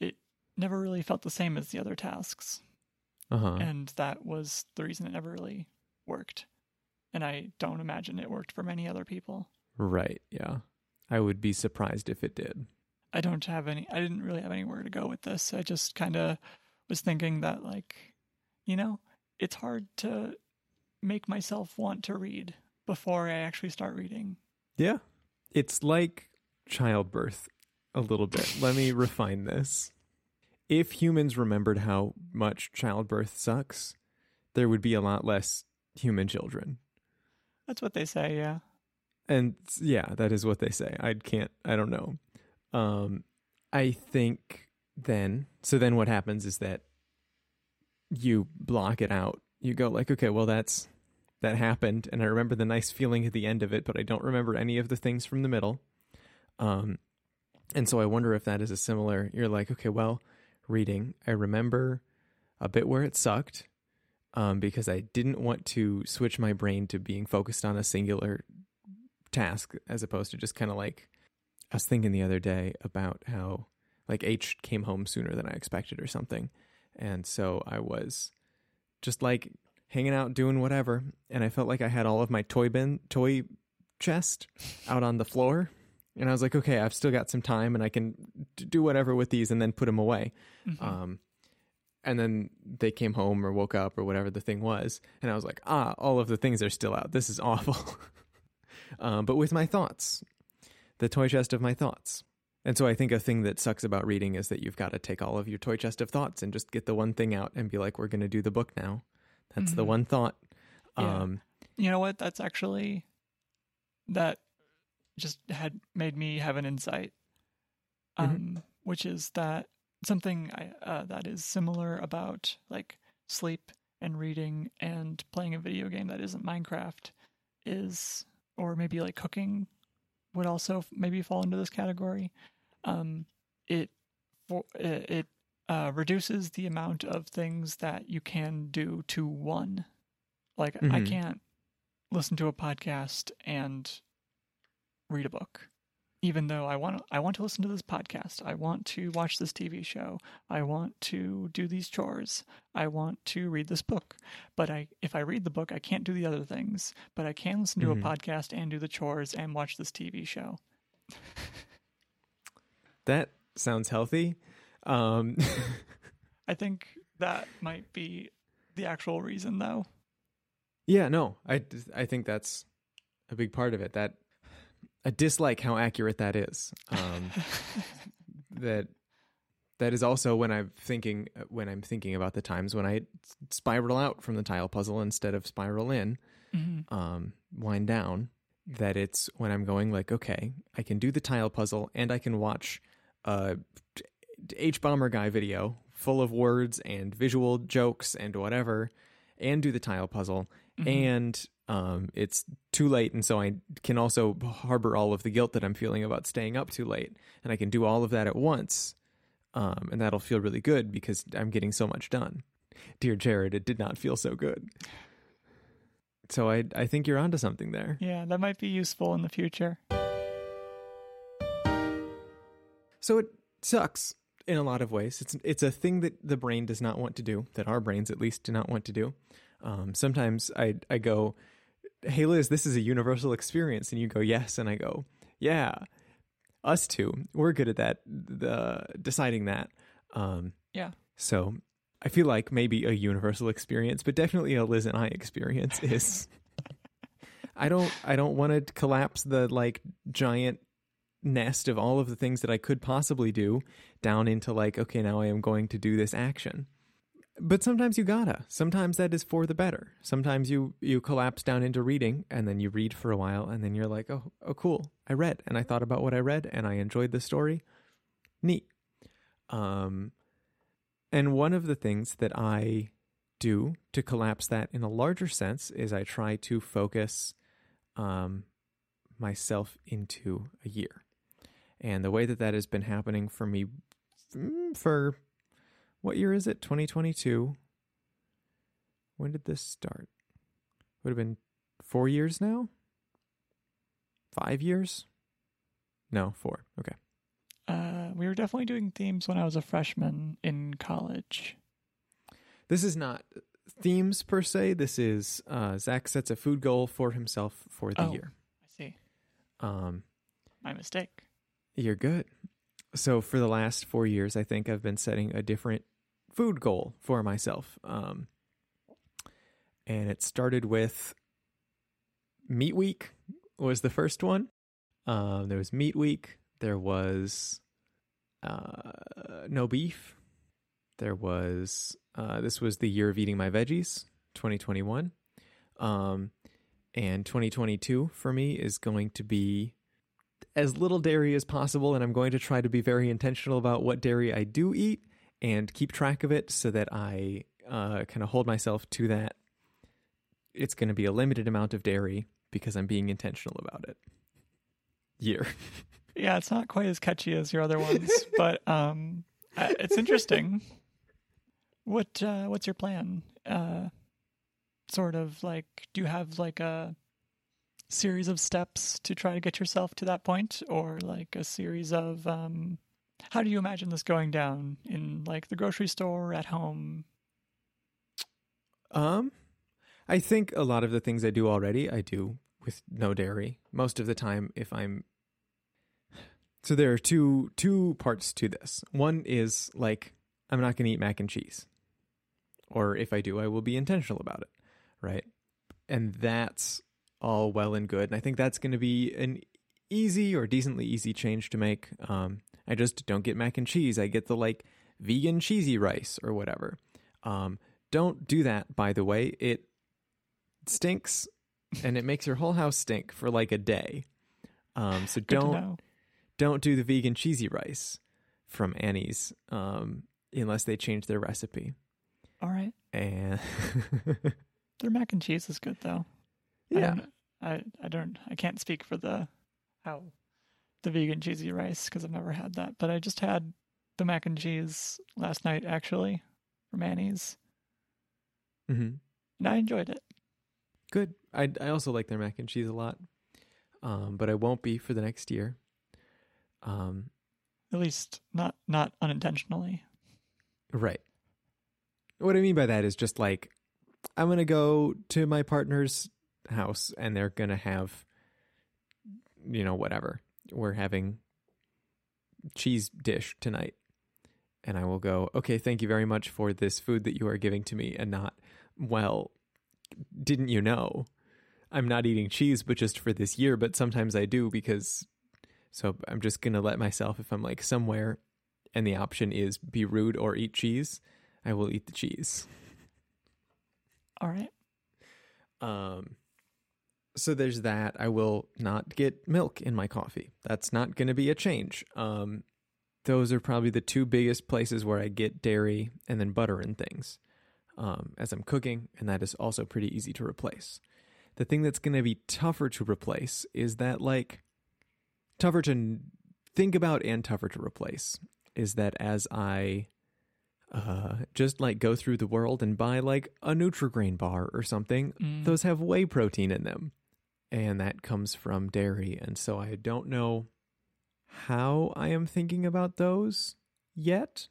it never really felt the same as the other tasks, Uh huh. and that was the reason it never really worked. And I don't imagine it worked for many other people. Right. Yeah. I would be surprised if it did. I don't have any. I didn't really have anywhere to go with this. I just kind of was thinking that, like, you know, it's hard to make myself want to read before I actually start reading. Yeah. It's like childbirth a little bit. Let me refine this. If humans remembered how much childbirth sucks, there would be a lot less human children. That's what they say. Yeah. And yeah, that is what they say. I can't I don't know. Um I think then so then what happens is that you block it out. You go like, okay, well that's that happened and I remember the nice feeling at the end of it, but I don't remember any of the things from the middle. Um and so I wonder if that is a similar you're like, okay, well, reading, I remember a bit where it sucked um because I didn't want to switch my brain to being focused on a singular task as opposed to just kind of like I was thinking the other day about how like H came home sooner than I expected or something. And so I was just like hanging out doing whatever and I felt like I had all of my toy bin toy chest out on the floor and I was like okay, I've still got some time and I can d- do whatever with these and then put them away. Mhm. Um, and then they came home or woke up or whatever the thing was, and I was like, ah, all of the things are still out. This is awful. um, but with my thoughts, the toy chest of my thoughts. And so I think a thing that sucks about reading is that you've got to take all of your toy chest of thoughts and just get the one thing out and be like, we're going to do the book now. That's the Mhm. one thought. Yeah. Um, You know what? That's actually that just had made me have an insight, um, Mhm. which is that something I, uh, that is similar about like sleep and reading and playing a video game that isn't Minecraft is, or maybe like cooking would also maybe fall into this category. Um, it for it, uh, reduces the amount of things that you can do to one. Like I Mhm. can't listen to a podcast and read a book even though I want I want to listen to this podcast. I want to watch this TV show. I want to do these chores. I want to read this book. But I if I read the book, I can't do the other things, but I can listen to Mhm. a podcast and do the chores and watch this TV show. that sounds healthy. Um, I think that might be the actual reason though. Yeah, no, I, I think that's a big part of it. That I dislike how accurate that is. Um, that that is also when I'm thinking when I'm thinking about the times when I spiral out from the tile puzzle instead of spiral in, Mhm. um, wind down. That it's when I'm going like, okay, I can do the tile puzzle and I can watch a hbomberguy video full of words and visual jokes and whatever, and do the tile puzzle Mhm. and um, it's too late, and so I can also harbor all of the guilt that I'm feeling about staying up too late, and I can do all of that at once, um, and that'll feel really good because I'm getting so much done. Dear Jared, it did not feel so good. So I I think you're onto something there. yeah, that might be useful in the future. So it sucks in a lot of ways. It's it's a thing that the brain does not want to do, that our brains at least do not want to do. Um, sometimes I I go, "Hey Liz, this is a universal experience," and you go, "Yes," and I go, "Yeah." Us too. we're good at that. The deciding that. Um, Yeah. So I feel like maybe a universal experience, but definitely a Liz and I experience is. I don't. I don't want to collapse the like giant nest of all of the things that I could possibly do down into like, okay, now I am going to do this action. But sometimes you gotta. Sometimes that is for the better. Sometimes you you collapse down into reading and then you read for a while and then you're like, oh, oh cool. I read and I thought about what I read and I enjoyed the story. Neat. Um and one of the things that I do to collapse that in a larger sense is I try to focus um myself into a year. And the way that that has been happening for me mm, for what year is it? 2022. When did this start? would have been four years now. Five years? No, four. Okay. Uh, we were definitely doing themes when I was a freshman in college. This is not themes per se. This is uh, Zach sets a food goal for himself for the Oh. year. I see. Um, My mistake. You're good. So for the last four years, I think I've been setting a different food goal for myself. Um, and it started with Meat Week was the first one. Um, there was Meat Week. There was uh, no beef. There was uh, this was the year of eating my veggies, 2021. Um, and 2022 for me is going to be as little dairy as possible, and I'm going to try to be very intentional about what dairy I do eat and keep track of it so that I uh, kind of hold myself to that. It's going to be a limited amount of dairy because I'm being intentional about it. Year. Yeah, it's not quite as catchy as your other ones, but um, uh, it's interesting. What uh, what's your plan? Uh, sort of like, do you have like a series of steps to try to get yourself to that point, or like a series of um, how do you imagine this going down in like the grocery store, at home? Um, I think a lot of the things I do already, I do with no dairy. Most of the time, if I'm so there are two two parts to this. One is like I'm not going to eat mac and cheese, or if I do, I will be intentional about it, right? And that's all well and good. And I think that's going to be an easy or decently easy change to make. Um, I just don't get mac and cheese. I get the like vegan cheesy rice or whatever. Um, don't do that, by the way. It stinks and it makes your whole house stink for like a day. Um, so Good don't don't do the vegan cheesy rice from Annie's um, unless they change their recipe. All right, And their mac and cheese is good though. I yeah, don't, I I don't I can't speak for the how the vegan cheesy rice because I've never had that, but I just had the mac and cheese last night actually from Annie's, hmm and I enjoyed it. good. I I also like their mac and cheese a lot, um, but I won't be for the next year. Um, At least not not unintentionally. Right. What I mean by that is just like I'm to go to my partner's house and they're to have you know whatever. We're having cheese dish tonight. And I will go, "Okay, thank you very much for this food that you are giving to me and not well, didn't you know? I'm not eating cheese but just for this year, but sometimes I do because so I'm just going to let myself if I'm like somewhere and the option is be rude or eat cheese, I will eat the cheese. All right. Um, so there's that. I will not get milk in my coffee. That's not going to be a change. Um, those are probably the two biggest places where I get dairy and then butter and things um, as I'm cooking, and that is also pretty easy to replace. The thing that's going to be tougher to replace is that, like, tougher to think about and tougher to replace is that as I uh, just like go through the world and buy like a Nutrigrain bar or something, Mm. those have whey protein in them, and that comes from dairy. And so I don't know how I am thinking about those yet,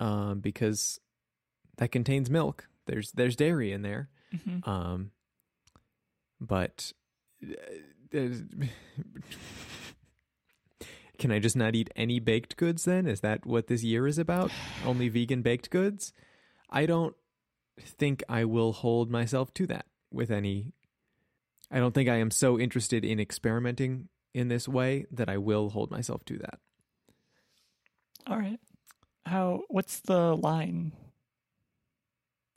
um, because that contains milk. There's there's dairy in there, Mhm. um, but uh, can I just not eat any baked goods then? Is that what this year is about? Only vegan baked goods? I don't think I will hold myself to that with any. I don't think I am so interested in experimenting in this way that I will hold myself to that. All right. How? What's the line?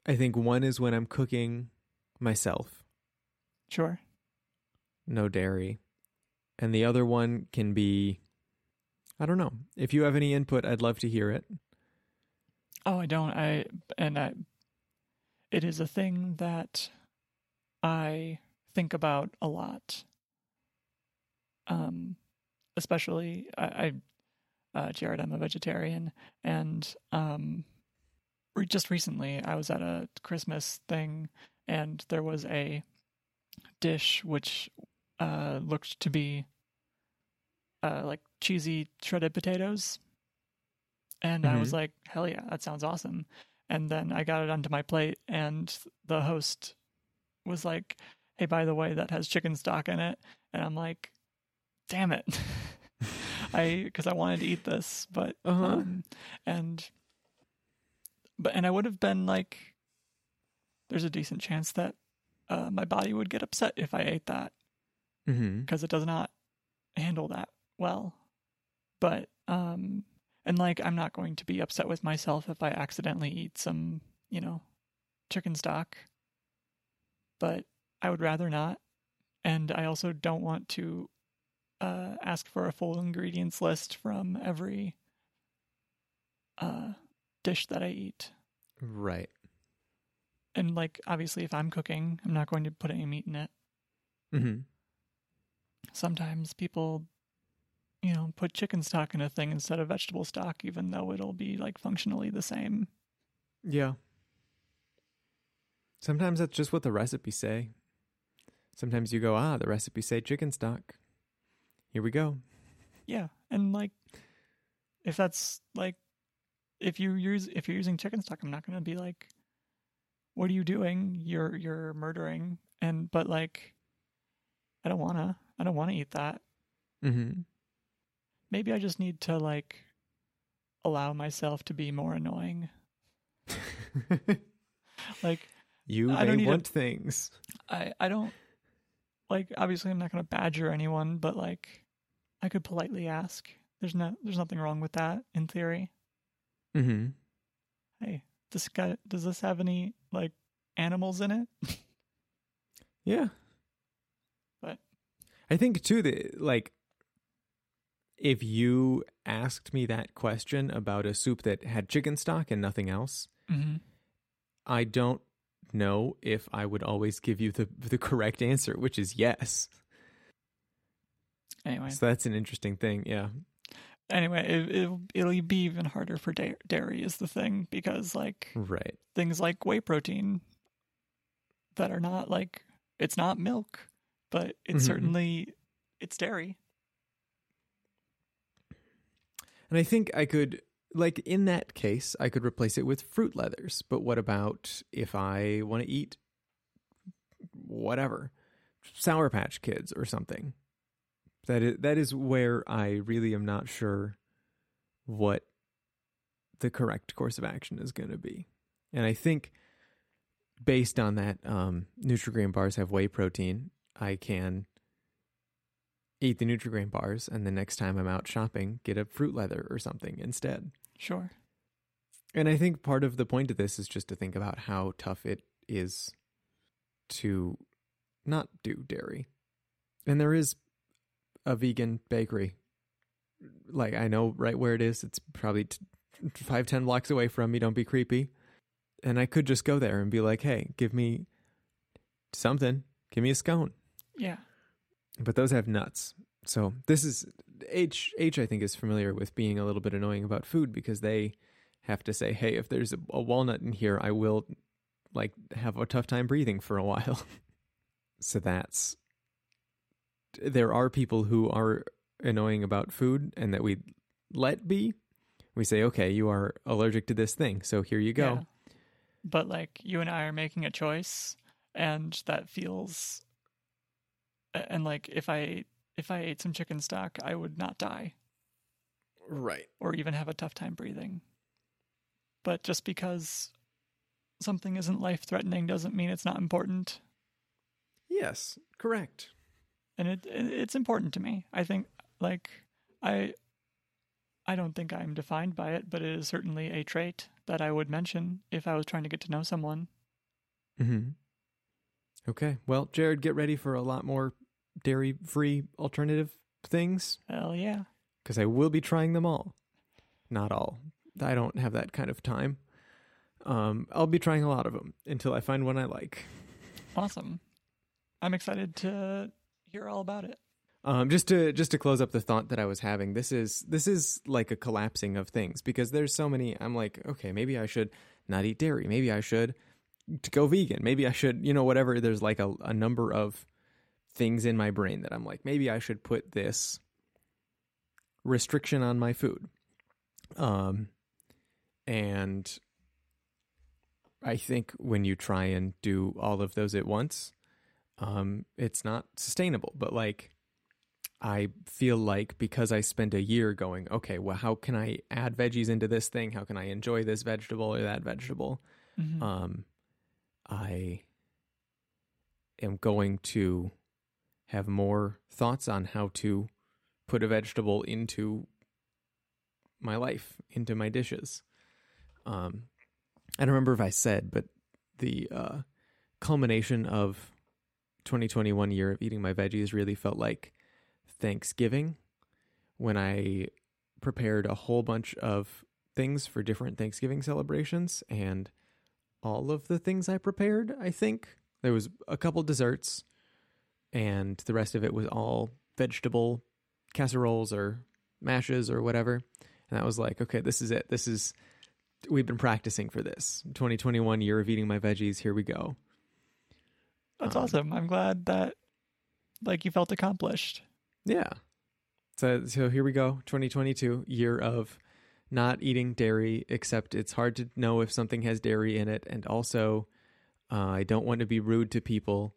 I think one is when I'm cooking myself, Sure. no dairy. And the other one can be I don't know. If you have any input, I'd love to hear it. Oh, I don't. I and I. It is a thing that I think about a lot. Um, especially I, I uh, Jared, I'm a vegetarian, and um, re- just recently I was at a Christmas thing, and there was a dish which uh, looked to be uh, like cheesy shredded potatoes. And I was Mhm. like, hell yeah, that sounds awesome. And then I got it onto my plate, and the host was like, hey, by the way, that has chicken stock in it. And I'm like, damn it. I, because I wanted to eat this, but, Uh-huh. um, and, but, and I would have been like, there's a decent chance that uh, my body would get upset if I ate that Mm-hmm. because it does not handle that well. But um and like I'm not going to be upset with myself if I accidentally eat some, you know, chicken stock. But I would rather not. And I also don't want to uh ask for a full ingredients list from every uh dish that I eat. Right. And like obviously if I'm cooking, I'm not going to put any meat in it. Mm-hmm. sometimes people you know put chicken stock in a thing instead of vegetable stock even though it'll be like functionally the same Yeah. Sometimes that's just what the recipes say. Sometimes you go, ah, the recipe say chicken stock. Here we go. yeah and like if that's like if you use if you're using chicken stock i'm not going to be like what are you doing you're you're murdering and but like i don't want to i don't want to eat that Mm-hmm. maybe i just need to like allow myself to be more annoying like you I don't may want things. I I don't like obviously I'm not going to badger anyone, but like I could politely ask. There's no there's nothing wrong with that in theory. Mm-hmm. Hey, this guy does this have any like animals in it? Yeah. But- I think too that like if you asked me that question about a soup that had chicken stock and nothing else, Mm-hmm. I don't know if I would always give you the the correct answer, which is yes. Anyway, So that's an interesting thing. Yeah. anyway, it, it'll it'll be even harder for da- dairy is the thing because like Right. things like whey protein that are not like it's not milk, but it's Mhm. certainly it's dairy. And I think I could, like, in that case, I could replace it with fruit leathers. But what about if I want to eat whatever, Sour Patch Kids or something? That is, that is where I really am not sure what the correct course of action is going to be. And I think based on that, um, Nutrigrain bars have whey protein. I can eat the Nutrigrain bars, and the next time I'm out shopping, get a fruit leather or something instead. Sure. And I think part of the point of this is just to think about how tough it is to not do dairy. And there is a vegan bakery. Like I know right where it is. It's probably t- five ten blocks away from me. Don't be creepy. And I could just go there and be like, "Hey, give me something. Give me a scone." Yeah. but those have nuts. So this is H H I think is familiar with being a little bit annoying about food because they have to say, "Hey, if there's a, a walnut in here, I will like have a tough time breathing for a while." so that's there are people who are annoying about food and that we let be. We say, "Okay, you are allergic to this thing, so here you go." Yeah. But like you and I are making a choice and that feels and like if I if I ate some chicken stock, I would not die Right. or even have a tough time breathing. But just because something isn't life threatening doesn't mean it's not important. Yes, correct. And it, it it's important to me. I think like I I don't think I'm defined by it, but it is certainly a trait that I would mention if I was trying to get to know someone. Mm-hmm. Okay. Well, Jared, get ready for a lot more dairy free alternative things Hell yeah. because I will be trying them all. Not all. I don't have that kind of time. Um, I'll be trying a lot of them until I find one I like. Awesome. I'm excited to hear all about it. Um, just to just to close up the thought that I was having, this is this is like a collapsing of things because there's so many. I'm like, okay, maybe I should not eat dairy. Maybe I should to go vegan. Maybe I should, you know, whatever. There's like a, a number of things in my brain that I'm like, maybe I should put this restriction on my food. Um, and I think when you try and do all of those at once, um, it's not sustainable. But like, I feel like because I spent a year going, okay, well, how can I add veggies into this thing? How can I enjoy this vegetable or that vegetable? Mhm. Um, I am going to have more thoughts on how to put a vegetable into my life, into my dishes. Um, I don't remember if I said, but the uh, culmination of 2021 year of eating my veggies really felt like Thanksgiving when I prepared a whole bunch of things for different Thanksgiving celebrations and all of the things I prepared, I think there was a couple desserts and the rest of it was all vegetable casseroles or mashes or whatever. And that was like, okay, this is it. This is we've been practicing for this. 2021 year of eating my veggies. Here we go. That's Um, awesome. I'm glad that like you felt accomplished. Yeah. So so here we go. 2022 year of not eating dairy except it's hard to know if something has dairy in it and also uh, I don't want to be rude to people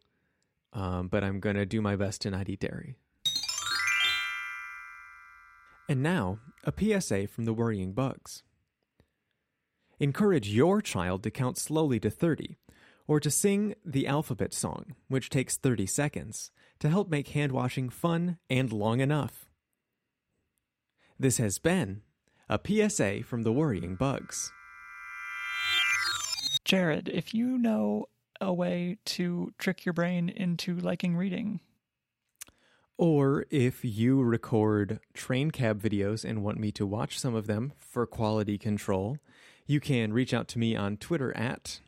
um, but I'm going to do my best to not eat dairy. And now, a PSA from the worrying bugs. Encourage your child to count slowly to 30 or to sing the alphabet song, which takes 30 seconds, to help make hand washing fun and long enough. This has been a PSA from the worrying bugs. Jared, if you know a way to trick your brain into liking reading, Or if you record train cab videos and want me to watch some of them for quality control, you can reach out to me on Twitter at